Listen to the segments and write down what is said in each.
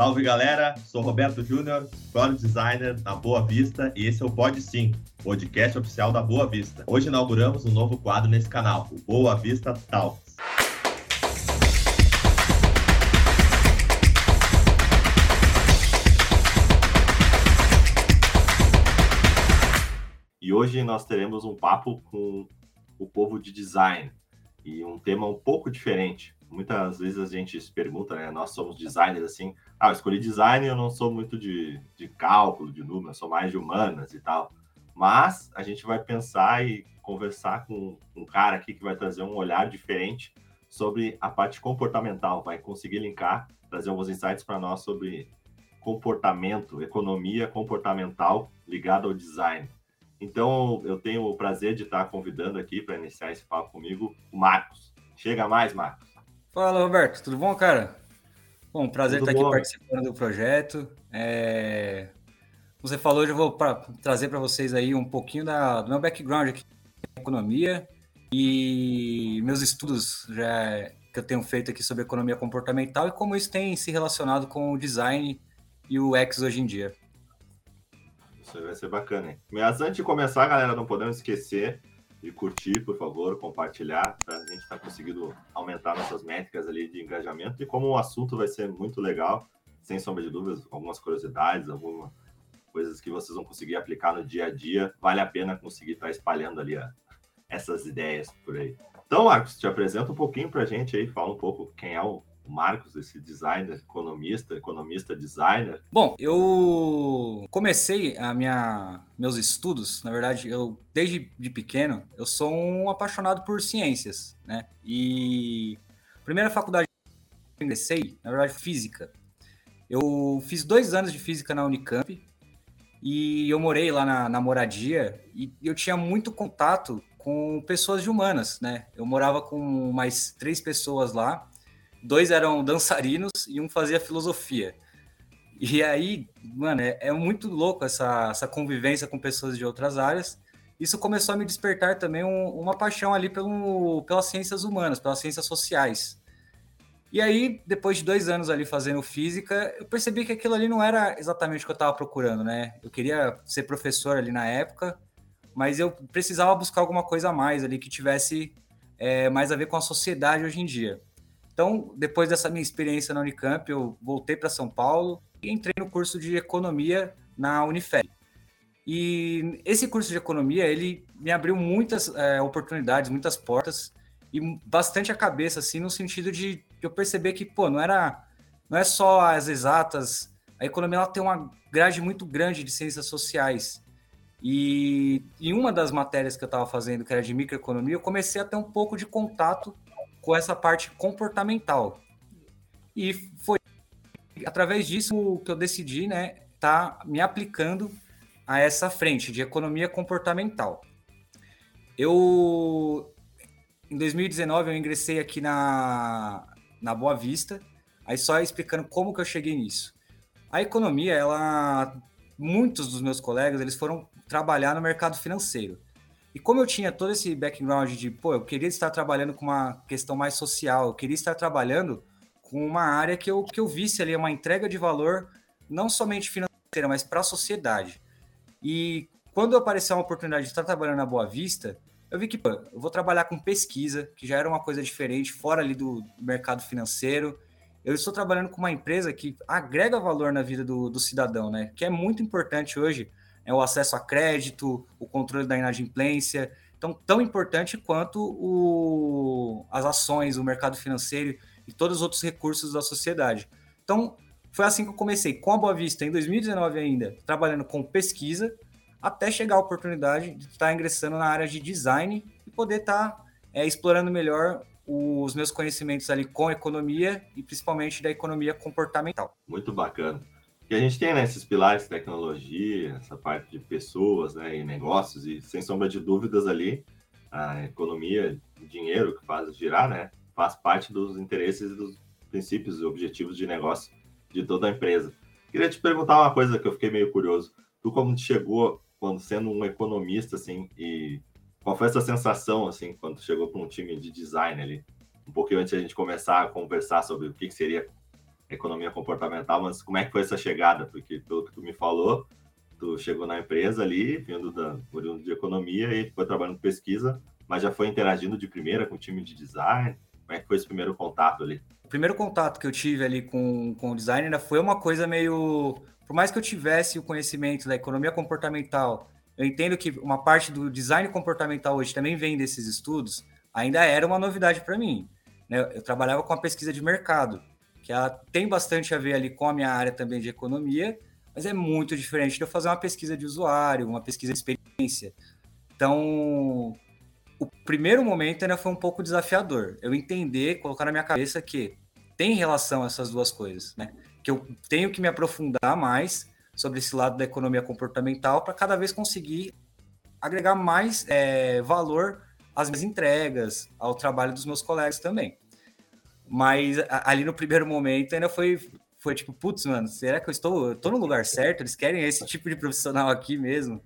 Salve galera, sou Roberto Júnior, Product Designer na Boa Vista e esse é o Pod Sim, podcast oficial da Boa Vista. Hoje inauguramos um novo quadro nesse canal, o Boa Vista Talks. E hoje nós teremos um papo com o povo de design e um tema um pouco diferente. Muitas vezes a gente se pergunta, né? Nós somos designers assim, ah, eu escolhi design, eu não sou muito de, de cálculo, de números, sou mais de humanas e tal. Mas a gente vai pensar e conversar com um cara aqui que vai trazer um olhar diferente sobre a parte comportamental, vai conseguir linkar, trazer alguns insights para nós sobre comportamento, economia comportamental ligada ao design. Então, eu tenho o prazer de estar convidando aqui para iniciar esse papo comigo o Marcos. Chega mais, Marcos. Fala, Roberto. Tudo bom, cara? Bom, prazer Tudo estar bom. aqui participando do projeto. É... Você falou, eu vou pra, trazer para vocês aí um pouquinho da, do meu background aqui em economia e meus estudos já que eu tenho feito aqui sobre economia comportamental e como isso tem se relacionado com o design e o UX hoje em dia. Isso vai ser bacana, hein? Mas antes de começar, galera, não podemos esquecer de curtir, por favor, compartilhar, para a gente estar tá conseguindo aumentar nossas métricas ali de engajamento. E como o assunto vai ser muito legal, sem sombra de dúvidas, algumas curiosidades, algumas coisas que vocês vão conseguir aplicar no dia a dia, vale a pena conseguir estar tá espalhando ali a, essas ideias por aí. Então, Marcos, te apresenta um pouquinho para a gente aí, fala um pouco quem é o Marcos, esse designer, economista, economista designer? Bom, eu comecei a minha meus estudos, na verdade, eu desde de pequeno, eu sou um apaixonado por ciências, né? E a primeira faculdade que eu ingressei, na verdade, física. Eu fiz dois anos de física na Unicamp e eu morei lá na, na moradia e eu tinha muito contato com pessoas de humanas, né? Eu morava com mais três pessoas lá dois eram dançarinos e um fazia filosofia. E aí, mano, é, é, muito louco essa, essa convivência com pessoas de outras áreas. Isso começou a me despertar também um, uma paixão ali pelo, pelas ciências humanas, pelas ciências sociais. E aí, depois de dois anos ali fazendo física, eu percebi que aquilo ali não era exatamente o que eu estava procurando, né? Eu queria ser professor ali na época, mas eu precisava buscar alguma coisa a mais ali que tivesse é, mais a ver com a sociedade hoje em dia. Então, depois dessa minha experiência na Unicamp, eu voltei para São Paulo e entrei no curso de economia na Unifed. E esse curso de economia, ele me abriu muitas é, oportunidades, muitas portas e bastante a cabeça, assim, no sentido de eu perceber que, pô, não era, não é só as exatas, a economia ela tem uma grade muito grande de ciências sociais. E em uma das matérias que eu estava fazendo, que era de microeconomia, eu comecei a ter um pouco de contato com essa parte comportamental. E foi através disso que eu decidi, né, tá me aplicando a essa frente de economia comportamental. Eu em 2019 eu ingressei aqui na na Boa Vista, aí só explicando como que eu cheguei nisso. A economia, ela muitos dos meus colegas, eles foram trabalhar no mercado financeiro. E como eu tinha todo esse background de, pô, eu queria estar trabalhando com uma questão mais social, eu queria estar trabalhando com uma área que eu, que eu visse ali uma entrega de valor, não somente financeira, mas para a sociedade. E quando apareceu uma oportunidade de estar trabalhando na Boa Vista, eu vi que pô, eu vou trabalhar com pesquisa, que já era uma coisa diferente, fora ali do mercado financeiro. Eu estou trabalhando com uma empresa que agrega valor na vida do, do cidadão, né? Que é muito importante hoje é o acesso a crédito, o controle da inadimplência. Então, tão importante quanto o, as ações, o mercado financeiro e todos os outros recursos da sociedade. Então, foi assim que eu comecei, com a Boa Vista, em 2019 ainda, trabalhando com pesquisa, até chegar a oportunidade de estar ingressando na área de design e poder estar é, explorando melhor os meus conhecimentos ali com economia e principalmente da economia comportamental. Muito bacana. E a gente tem né, esses pilares tecnologia, essa parte de pessoas né, e negócios, e sem sombra de dúvidas ali, a economia, dinheiro que faz girar, né, faz parte dos interesses, dos princípios e objetivos de negócio de toda a empresa. Queria te perguntar uma coisa que eu fiquei meio curioso. Tu como chegou quando sendo um economista assim e qual foi essa sensação assim quando chegou para um time de design ali? Um pouquinho antes a gente começar a conversar sobre o que, que seria economia comportamental, mas como é que foi essa chegada? Porque pelo que tu me falou, tu chegou na empresa ali, vindo da oriundo de economia e foi trabalhando com pesquisa, mas já foi interagindo de primeira com o time de design. Como é que foi esse primeiro contato ali? O primeiro contato que eu tive ali com, com o design ainda foi uma coisa meio. Por mais que eu tivesse o conhecimento da economia comportamental, eu entendo que uma parte do design comportamental hoje também vem desses estudos, ainda era uma novidade para mim. Né? Eu trabalhava com a pesquisa de mercado, que ela tem bastante a ver ali com a minha área também de economia, mas é muito diferente de eu fazer uma pesquisa de usuário, uma pesquisa de experiência. Então, o primeiro momento ainda foi um pouco desafiador. Eu entender, colocar na minha cabeça que tem relação essas duas coisas, né? Que eu tenho que me aprofundar mais sobre esse lado da economia comportamental para cada vez conseguir agregar mais é, valor às minhas entregas, ao trabalho dos meus colegas também. Mas ali no primeiro momento ainda foi foi tipo, putz, mano, será que eu estou, eu no lugar certo? Eles querem esse tipo de profissional aqui mesmo?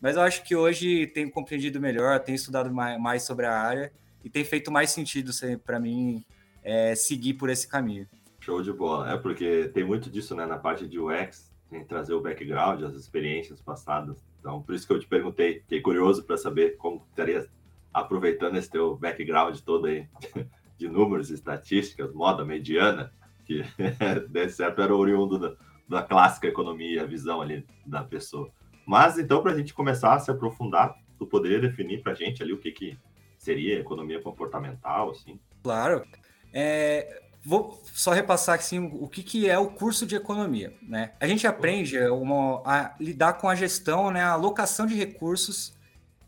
Mas eu acho que hoje tenho compreendido melhor, tenho estudado mais, mais sobre a área e tem feito mais sentido para mim é, seguir por esse caminho. Show de bola. É porque tem muito disso, né, na parte de UX, tem trazer o background, as experiências passadas. Então, por isso que eu te perguntei, fiquei curioso para saber como estaria aproveitando esse teu background todo aí de números, estatísticas, moda mediana que de certo era oriundo da, da clássica economia, a visão ali da pessoa. Mas então, para a gente começar a se aprofundar, tu poderia definir para a gente ali o que, que seria economia comportamental, assim? Claro. É, vou só repassar assim, o que, que é o curso de economia. Né? A gente aprende uma, a lidar com a gestão, né, a alocação de recursos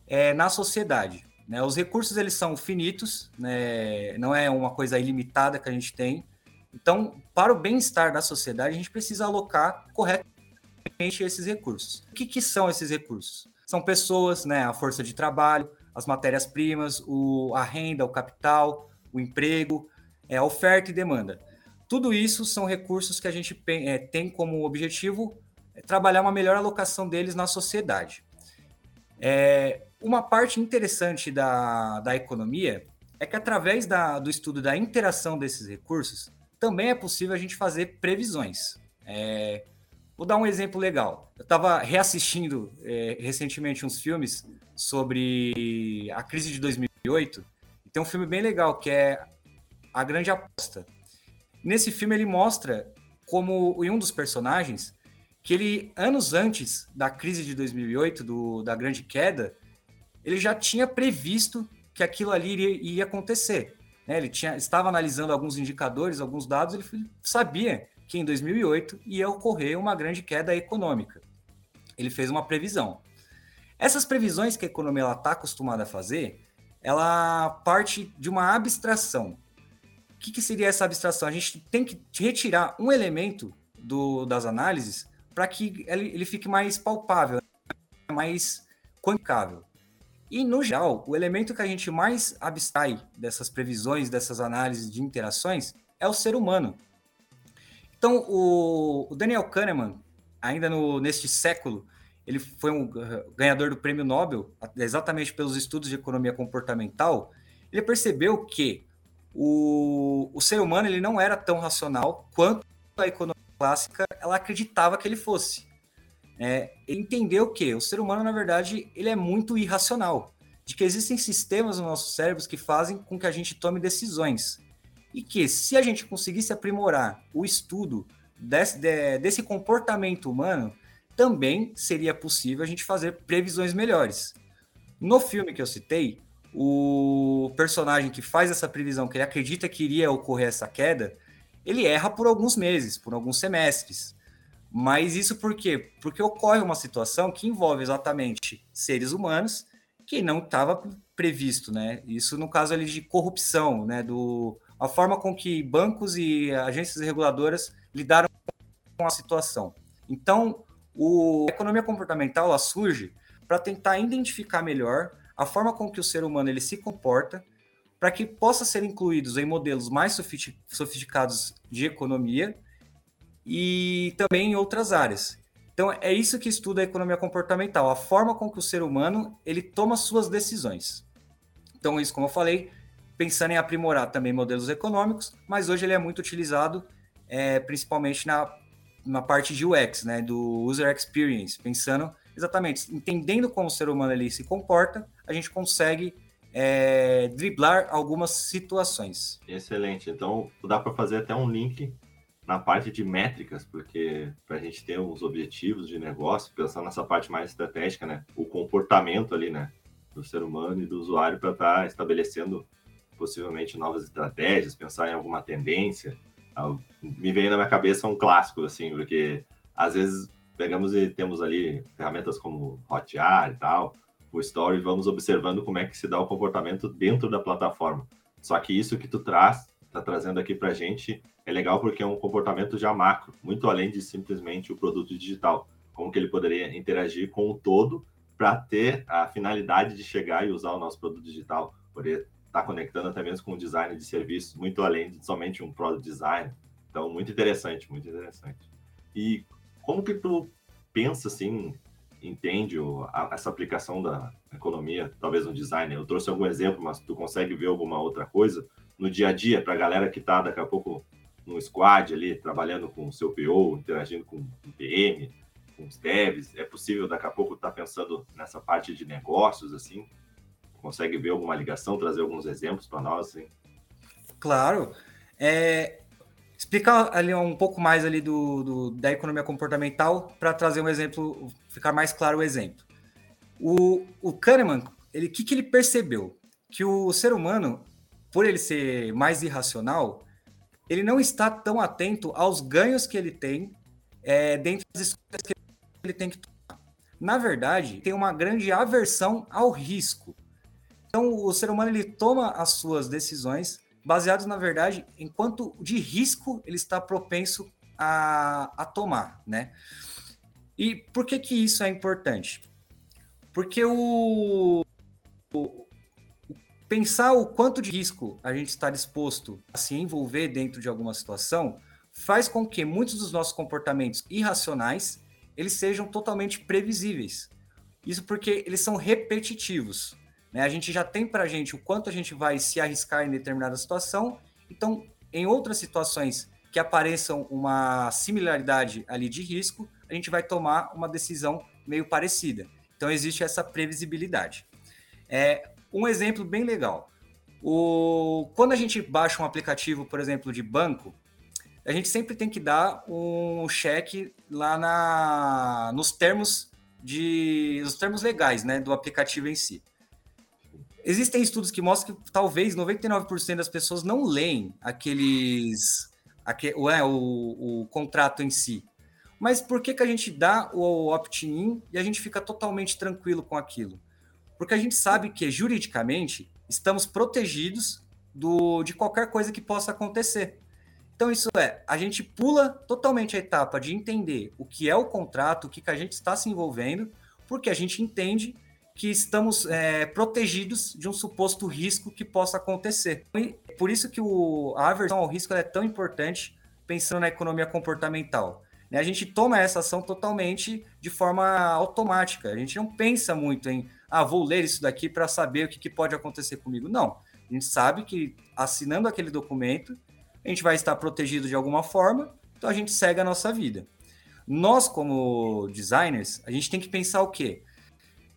é, na sociedade. Né? Os recursos eles são finitos, né? não é uma coisa ilimitada que a gente tem. Então, para o bem-estar da sociedade, a gente precisa alocar corretamente esses recursos. O que, que são esses recursos? São pessoas, né, a força de trabalho, as matérias-primas, a renda, o capital, o emprego, é, a oferta e demanda. Tudo isso são recursos que a gente é, tem como objetivo é, trabalhar uma melhor alocação deles na sociedade. É, uma parte interessante da, da economia é que, através da, do estudo da interação desses recursos, também é possível a gente fazer previsões. É, vou dar um exemplo legal. Eu estava reassistindo é, recentemente uns filmes sobre a crise de 2008. E tem um filme bem legal que é A Grande Aposta. Nesse filme ele mostra como em um dos personagens que ele anos antes da crise de 2008, do, da grande queda, ele já tinha previsto que aquilo ali iria, ia acontecer. Né? Ele tinha, estava analisando alguns indicadores, alguns dados, ele sabia que em 2008 ia ocorrer uma grande queda econômica. Ele fez uma previsão. Essas previsões que a economia está acostumada a fazer, ela parte de uma abstração. O que, que, seria essa abstração? A gente tem que retirar um elemento do, das análises para que ele, ele, fique mais palpável, mais quantificável. E, no geral, o elemento que a gente mais abstrai dessas previsões, dessas análises de interações, é o ser humano. Então, o, Daniel Kahneman, ainda no, neste século, ele foi um ganhador do prêmio Nobel, exatamente pelos estudos de economia comportamental. Ele percebeu que o, o ser humano ele não era tão racional quanto a economia clássica ela acreditava que ele fosse é, entendeu que o ser humano, na verdade, ele é muito irracional, de que existem sistemas nos nossos cérebros que fazem com que a gente tome decisões. E que se a gente conseguisse aprimorar o estudo desse, de, desse comportamento humano, também seria possível a gente fazer previsões melhores. No filme que eu citei, o personagem que faz essa previsão, que ele acredita que iria ocorrer essa queda, ele erra por alguns meses, por alguns semestres. Mas isso por quê? Porque ocorre uma situação que envolve exatamente seres humanos que não estava previsto, né? Isso no caso ali de corrupção, né? Do a forma com que bancos e agências reguladoras lidaram com a situação. Então, o, a economia comportamental ela surge para tentar identificar melhor a forma com que o ser humano ele se comporta, para que possa ser incluídos em modelos mais sofisticados de economia e também em outras áreas. Então é isso que estuda a economia comportamental, a forma com que o ser humano ele toma suas decisões. Então isso, como eu falei, pensando em aprimorar também modelos econômicos, mas hoje ele é muito utilizado é, principalmente na, na parte de UX, né, do User Experience, pensando exatamente, entendendo como o ser humano ali se comporta, a gente consegue é, driblar algumas situações. Excelente. Então, dá para fazer até um link na parte de métricas, porque para a gente ter uns objetivos de negócio, pensar nessa parte mais estratégica, né? O comportamento ali, né? Do ser humano e do usuário para estar tá estabelecendo possivelmente novas estratégias, pensar em alguma tendência. Ah, me vem na minha cabeça um clássico, assim, porque às vezes pegamos e temos ali ferramentas como Hotjar e tal, o Story, vamos observando como é que se dá o comportamento dentro da plataforma. Só que isso que tu traz, tá trazendo aqui para gente, é legal porque é um comportamento já macro, muito além de simplesmente o produto digital. Como que ele poderia interagir com o todo para ter a finalidade de chegar e usar o nosso produto digital, poder estar tá conectando até mesmo com o design de serviços, muito além de somente um product design. Então, muito interessante, muito interessante. E como que tu pensa assim, entende a, essa aplicação da economia, talvez no design? Eu trouxe algum exemplo, mas tu consegue ver alguma outra coisa no dia a dia para a galera que está daqui a pouco no squad ali, trabalhando com o seu PO, interagindo com o PM, com os devs, é possível daqui a pouco estar tá pensando nessa parte de negócios, assim? Consegue ver alguma ligação, trazer alguns exemplos para nós, assim? Claro. É, explicar ali um pouco mais ali do, do da economia comportamental para trazer um exemplo, ficar mais claro o exemplo. O, o Kahneman, ele que, que ele percebeu? Que o ser humano, por ele ser mais irracional, ele não está tão atento aos ganhos que ele tem é, dentro das escolhas que ele tem que tomar. Na verdade, tem uma grande aversão ao risco. Então, o ser humano ele toma as suas decisões baseados, na verdade, em quanto de risco ele está propenso a, a tomar, né? E por que que isso é importante? Porque o pensar o quanto de risco a gente está disposto a se envolver dentro de alguma situação faz com que muitos dos nossos comportamentos irracionais eles sejam totalmente previsíveis. Isso porque eles são repetitivos. Né? A gente já tem para a gente o quanto a gente vai se arriscar em determinada situação. Então, em outras situações que apareçam uma similaridade ali de risco, a gente vai tomar uma decisão meio parecida. Então, existe essa previsibilidade. É, um exemplo bem legal. O, quando a gente baixa um aplicativo, por exemplo, de banco, a gente sempre tem que dar um cheque lá na, nos termos de, nos termos legais, né, do aplicativo em si. Existem estudos que mostram que talvez 99% das pessoas não leem aqueles, aquele, é, o, o contrato em si. Mas por que, que a gente dá o opt-in e a gente fica totalmente tranquilo com aquilo? Porque a gente sabe que juridicamente estamos protegidos do, de qualquer coisa que possa acontecer. Então, isso é, a gente pula totalmente a etapa de entender o que é o contrato, o que, que a gente está se envolvendo, porque a gente entende que estamos é, protegidos de um suposto risco que possa acontecer. E por isso que o, a aversão ao risco é tão importante pensando na economia comportamental. Né? A gente toma essa ação totalmente de forma automática. A gente não pensa muito em, ah, vou ler isso daqui para saber o que, que pode acontecer comigo. Não. A gente sabe que assinando aquele documento, a gente vai estar protegido de alguma forma, então a gente segue a nossa vida. Nós, como designers, a gente tem que pensar o quê?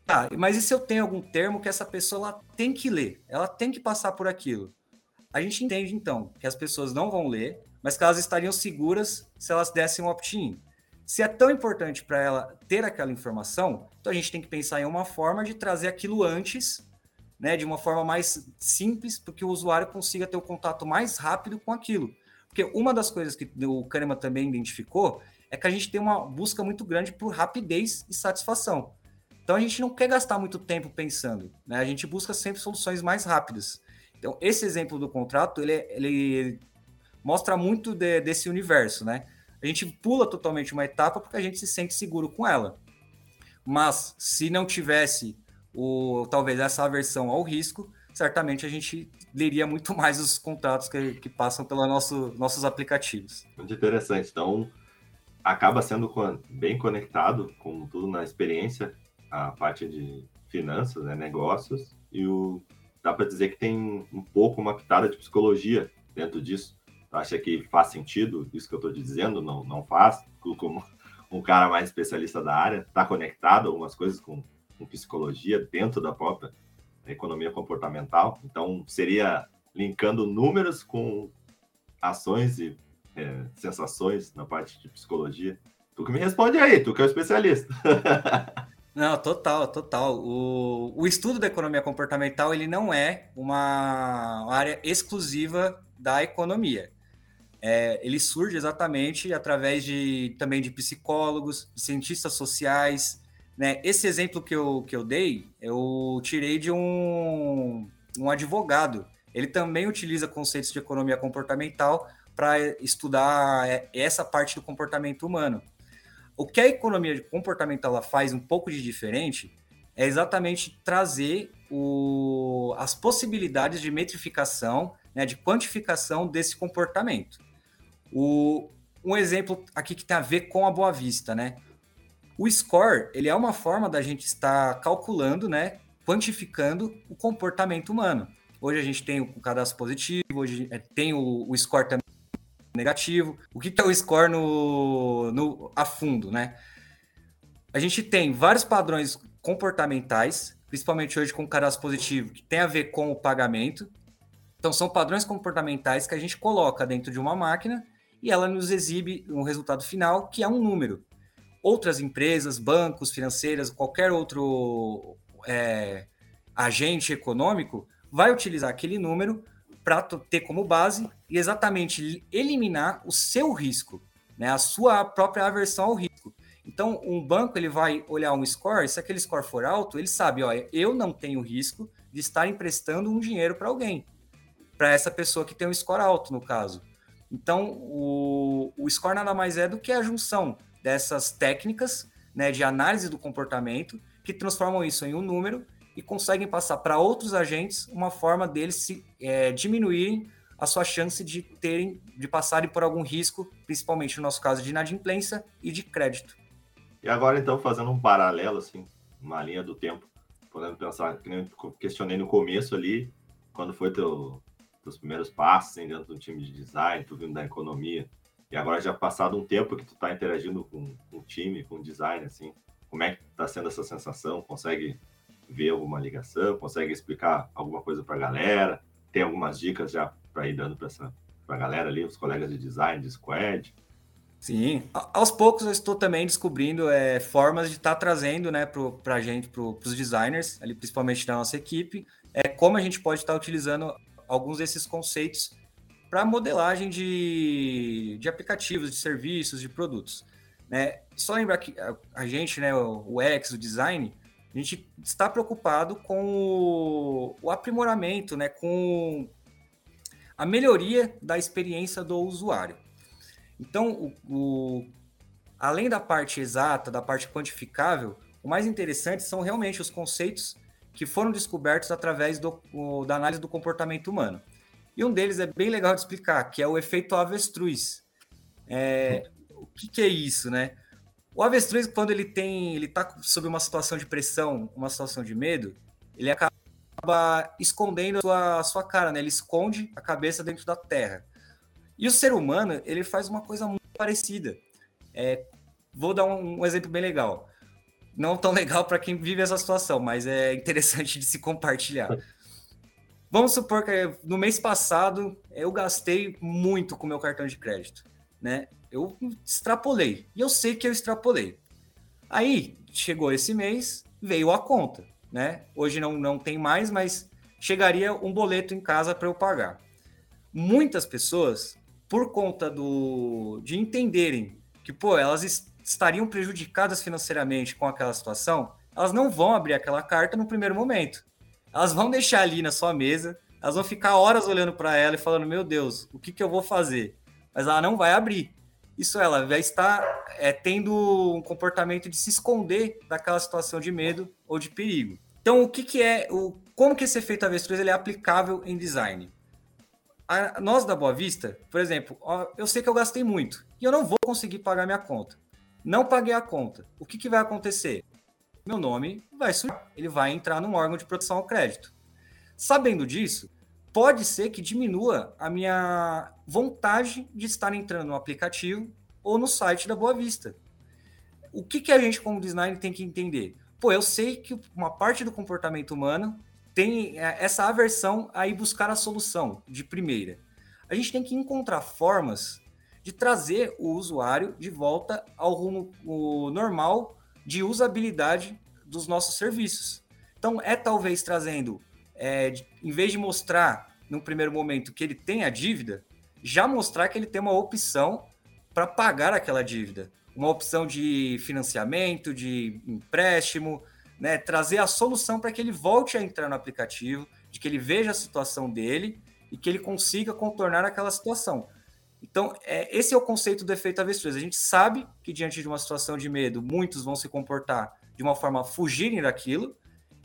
Ah, mas e se eu tenho algum termo que essa pessoa tem que ler? Ela tem que passar por aquilo. A gente entende, então, que as pessoas não vão ler, mas que elas estariam seguras se elas dessem um opt-in. Se é tão importante para ela ter aquela informação, então a gente tem que pensar em uma forma de trazer aquilo antes, né, de uma forma mais simples, para que o usuário consiga ter o contato mais rápido com aquilo. Porque uma das coisas que o Kahneman também identificou é que a gente tem uma busca muito grande por rapidez e satisfação. Então a gente não quer gastar muito tempo pensando, né? A gente busca sempre soluções mais rápidas. Então esse exemplo do contrato ele, ele mostra muito de, desse universo, né? A gente pula totalmente uma etapa porque a gente se sente seguro com ela. Mas se não tivesse o talvez essa aversão ao risco, certamente a gente leria muito mais os contratos que, que passam pelos nosso, nossos aplicativos. Muito interessante. Então, acaba sendo bem conectado com tudo na experiência, a parte de finanças, né, negócios, e o, dá para dizer que tem um pouco uma pitada de psicologia dentro disso, acha que faz sentido isso que eu estou dizendo? Não, não faz? Como um cara mais especialista da área, está conectado algumas coisas com, com psicologia dentro da própria economia comportamental. Então, seria linkando números com ações e é, sensações na parte de psicologia. Tu que me responde aí, tu que é o especialista. Não, total, total. O, o estudo da economia comportamental ele não é uma área exclusiva da economia. É, ele surge exatamente através de também de psicólogos, de cientistas sociais. Né? Esse exemplo que eu, que eu dei, eu tirei de um, um advogado. Ele também utiliza conceitos de economia comportamental para estudar é, essa parte do comportamento humano. O que a economia comportamental ela faz um pouco de diferente é exatamente trazer o, as possibilidades de metrificação, né, de quantificação desse comportamento. O, um exemplo aqui que tem a ver com a Boa Vista, né? O score, ele é uma forma da gente estar calculando, né, quantificando o comportamento humano. Hoje a gente tem o cadastro positivo, hoje é, tem o, o score também negativo. O que é o score no, no, a fundo, né? A gente tem vários padrões comportamentais, principalmente hoje com cadastro positivo, que tem a ver com o pagamento. Então, são padrões comportamentais que a gente coloca dentro de uma máquina e ela nos exibe um resultado final, que é um número. Outras empresas, bancos, financeiras, qualquer outro é, agente econômico vai utilizar aquele número para ter como base e exatamente eliminar o seu risco, né, a sua própria aversão ao risco. Então, um banco ele vai olhar um score, se aquele score for alto, ele sabe, olha, eu não tenho risco de estar emprestando um dinheiro para alguém, para essa pessoa que tem um score alto, no caso. Então, o, o score nada mais é do que a junção dessas técnicas né, de análise do comportamento que transformam isso em um número e conseguem passar para outros agentes uma forma deles se é, diminuírem a sua chance de terem, de passarem por algum risco, principalmente no nosso caso de inadimplência e de crédito. E agora então fazendo um paralelo assim, uma linha do tempo, podendo pensar que nem eu questionei no começo ali, quando foi teu teus primeiros passos assim, dentro do time de design, tu vindo da economia, e agora já passado um tempo que tu está interagindo com, o time, com o design, assim, como é que está sendo essa sensação? Consegue ver alguma ligação, consegue explicar alguma coisa para a galera, tem algumas dicas já para ir dando para essa a galera ali, os colegas de design, de squad. Sim, aos poucos eu estou também descobrindo é, formas de estar tá trazendo né, para a gente, para os designers, ali, principalmente da nossa equipe, é, como a gente pode estar tá utilizando alguns desses conceitos para modelagem de, de aplicativos, de serviços, de produtos. Né? Só lembrar que a, a gente, né, o, UX, o design, a gente está preocupado com o, o aprimoramento, né, com a melhoria da experiência do usuário. Então, o, o, além da parte exata, da parte quantificável, o mais interessante são realmente os conceitos que foram descobertos através do, o, da análise do comportamento humano. E um deles é bem legal de explicar, que é o efeito avestruz. É, o que, que, é isso, né? O avestruz, quando ele tem, ele está sob uma situação de pressão, uma situação de medo, ele acaba escondendo a sua, a sua cara, né? Ele esconde a cabeça dentro da terra. E o ser humano, ele faz uma coisa muito parecida. É, vou dar um, um exemplo bem legal. Não tão legal para quem vive essa situação, mas é interessante de se compartilhar. Vamos supor que no mês passado eu gastei muito com meu cartão de crédito, né? eu extrapolei. E eu sei que eu extrapolei. Aí chegou esse mês, veio a conta, né? Hoje não, não tem mais, mas chegaria um boleto em casa para eu pagar. Muitas pessoas, por conta do de entenderem que pô, elas estariam prejudicadas financeiramente com aquela situação, elas não vão abrir aquela carta no primeiro momento. Elas vão deixar ali na sua mesa, elas vão ficar horas olhando para ela e falando: "Meu Deus, o que que eu vou fazer?" Mas ela não vai abrir isso ela vai estar é, tendo um comportamento de se esconder daquela situação de medo ou de perigo. Então, o que, que é, o, como que esse efeito avestruz ele é aplicável em design? A, nós da Boa Vista, por exemplo, eu sei que eu gastei muito e eu não vou conseguir pagar minha conta. Não paguei a conta. O que, que vai acontecer? Meu nome vai subir, ele vai entrar num órgão de proteção ao crédito. Sabendo disso, pode ser que diminua a minha vontade de estar entrando no aplicativo ou no site da Boa Vista. O que, que a gente, como designer, tem que entender? Pô, eu sei que uma parte do comportamento humano tem é, essa aversão a ir buscar a solução de primeira. A gente tem que encontrar formas de trazer o usuário de volta ao rumo normal de usabilidade dos nossos serviços. Então, é talvez trazendo, é, em vez de mostrar no primeiro momento que ele tem a dívida, já mostrar que ele tem uma opção para pagar aquela dívida. Uma opção de financiamento, de empréstimo, né? trazer a solução para que ele volte a entrar no aplicativo, de que ele veja a situação dele e que ele consiga contornar aquela situação. Então, é, esse é o conceito do efeito avestruz. A gente sabe que diante de uma situação de medo, muitos vão se comportar de uma forma fugirem daquilo.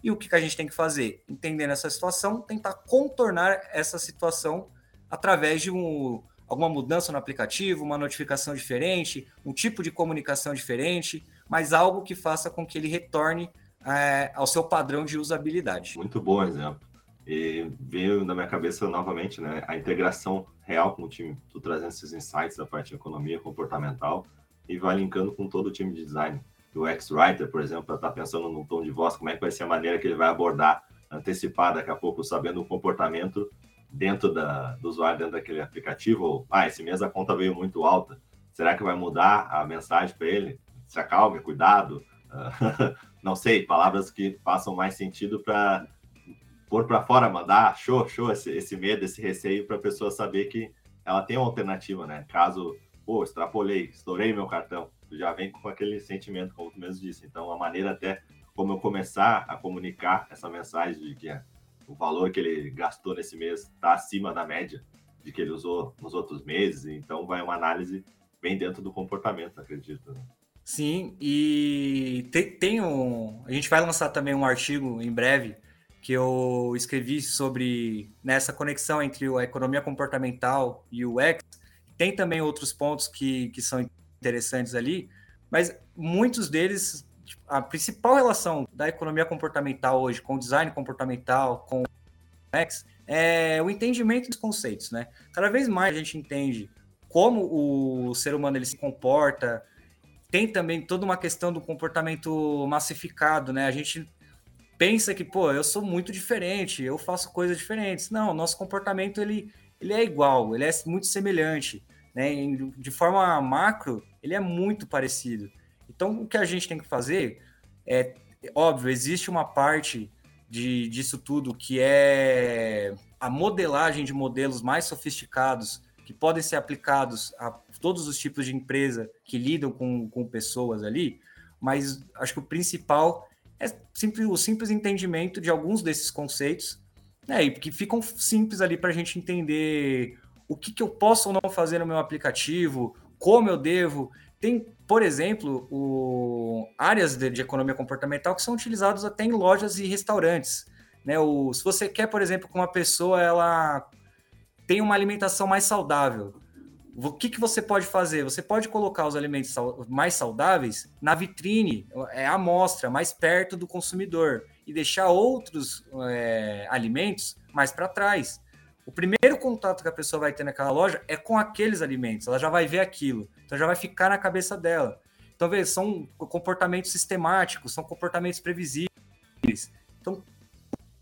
E o que, que a gente tem que fazer? Entendendo essa situação, tentar contornar essa situação através de um, alguma mudança no aplicativo, uma notificação diferente, um tipo de comunicação diferente, mas algo que faça com que ele retorne é, ao seu padrão de usabilidade. Muito bom exemplo. E veio na minha cabeça novamente né, a integração real com o time, tu trazendo esses insights da parte de economia comportamental e vai linkando com todo o time de design. O X-Writer, por exemplo, para estar pensando no tom de voz, como é que vai ser a maneira que ele vai abordar, antecipar daqui a pouco, sabendo o comportamento dentro da, do usuário, dentro daquele aplicativo. Ou, ah, esse mês a conta veio muito alta, será que vai mudar a mensagem para ele? Se acalme, cuidado. não sei, palavras que façam mais sentido para pôr para fora, mandar show, show, esse, esse medo, esse receio para a pessoa saber que ela tem uma alternativa, né? Caso, pô, extrapolei, estourei meu cartão, já vem com aquele sentimento, como tu mesmo disse. Então, a maneira até como eu começar a comunicar essa mensagem de que o valor que ele gastou nesse mês está acima da média de que ele usou nos outros meses, então vai uma análise bem dentro do comportamento, acredito. Né? Sim, e tem, tem um. A gente vai lançar também um artigo em breve que eu escrevi sobre nessa conexão entre a economia comportamental e o X. Tem também outros pontos que, que são interessantes ali, mas muitos deles, tipo, a principal relação da economia comportamental hoje com o design comportamental, com o X, é o entendimento dos conceitos, né? Cada vez mais a gente entende como o ser humano ele se comporta, tem também toda uma questão do comportamento massificado, né? A gente pensa que, pô, eu sou muito diferente, eu faço coisas diferentes. Não, nosso comportamento ele, ele é igual, ele é muito semelhante, né? De forma macro, ele é muito parecido. Então, o que a gente tem que fazer é, óbvio, existe uma parte de, disso tudo que é a modelagem de modelos mais sofisticados que podem ser aplicados a todos os tipos de empresa que lidam com, com pessoas ali, mas acho que o principal é simples, o simples entendimento de alguns desses conceitos, né, e que ficam simples ali para a gente entender o que, que eu posso ou não fazer no meu aplicativo, como eu devo. Tem, por exemplo, o, áreas de, de economia comportamental que são utilizadas até em lojas e restaurantes. Né? O, se você quer, por exemplo, que uma pessoa ela tem uma alimentação mais saudável, o que, que você pode fazer? Você pode colocar os alimentos mais saudáveis na vitrine, é a amostra, mais perto do consumidor, e deixar outros é, alimentos mais para trás. O primeiro contato que a pessoa vai ter naquela loja é com aqueles alimentos, ela já vai ver aquilo, então já vai ficar na cabeça dela. Então, veja, são comportamentos sistemáticos, são comportamentos previsíveis. Então,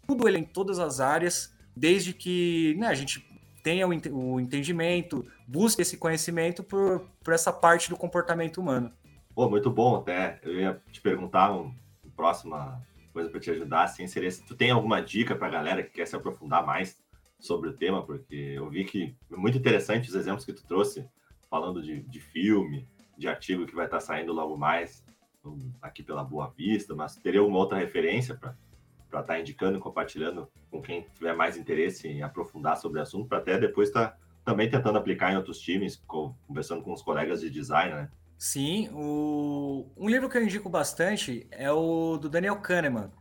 tudo ele em todas as áreas, desde que né, a gente tenha o, entendimento, busque esse conhecimento por, por essa parte do comportamento humano. Pô, muito bom até. Eu ia te perguntar uma próxima coisa para te ajudar, assim, seria se tu tem alguma dica para a galera que quer se aprofundar mais sobre o tema, porque eu vi que é muito interessante os exemplos que tu trouxe, falando de, de filme, de artigo que vai estar saindo logo mais aqui pela Boa Vista, mas teria alguma outra referência para para estar tá indicando e compartilhando com quem tiver mais interesse em aprofundar sobre o assunto, para até depois estar tá também tentando aplicar em outros times, conversando com os colegas de design, né? Sim, o... um livro que eu indico bastante é o do Daniel Kahneman.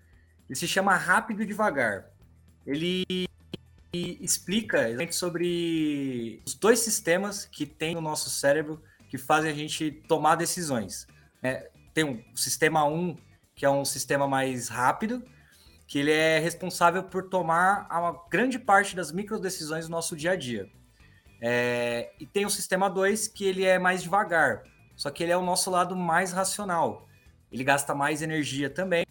Ele se chama Rápido e Devagar. Ele explica exatamente sobre os dois sistemas que tem no nosso cérebro que fazem a gente tomar decisões. É, tem um sistema 1, um, que é um sistema mais rápido, que ele é responsável por tomar a grande parte das micro decisões do nosso dia a dia. É, e tem o sistema 2, que ele é mais devagar, só que ele é o nosso lado mais racional. Ele gasta mais energia também,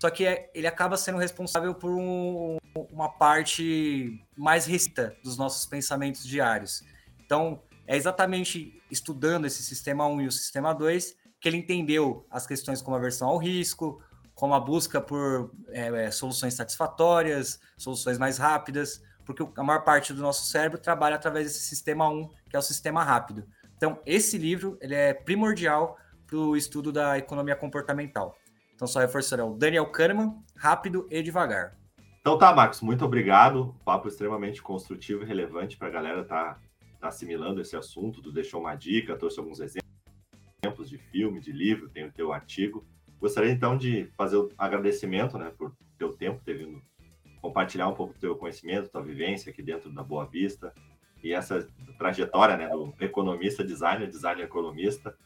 só que é, ele acaba sendo responsável por um, uma parte mais recita dos nossos pensamentos diários. Então, é exatamente estudando esse sistema 1 e o sistema 2 que ele entendeu as questões como aversão ao risco, como a busca por é, é, soluções satisfatórias, soluções mais rápidas, porque a maior parte do nosso cérebro trabalha através desse sistema 1, que é o sistema rápido. Então, esse livro ele é primordial para o estudo da economia comportamental. Então, só reforçando, é o Daniel Kahneman, Rápido e Devagar. Então tá, Marcos, muito obrigado. Papo extremamente construtivo e relevante para a galera tá, tá assimilando esse assunto. Tu deixou uma dica, trouxe alguns exemplos de filme, de livro, tem o teu artigo. Gostaria então de fazer o agradecimento né, por teu tempo, ter vindo compartilhar um pouco do teu conhecimento, tua vivência aqui dentro da Boa Vista e essa trajetória né, do economista, designer, designer economista.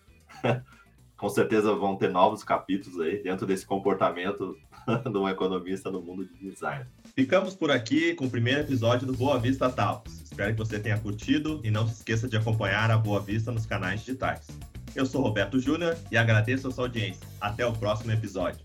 com certeza vão ter novos capítulos aí dentro desse comportamento um economista no mundo de design. Ficamos por aqui com o primeiro episódio do Boa Vista Talks. Espero que você tenha curtido e não se esqueça de acompanhar a Boa Vista nos canais digitais. Eu sou Roberto Júnior e agradeço a sua audiência. Até o próximo episódio.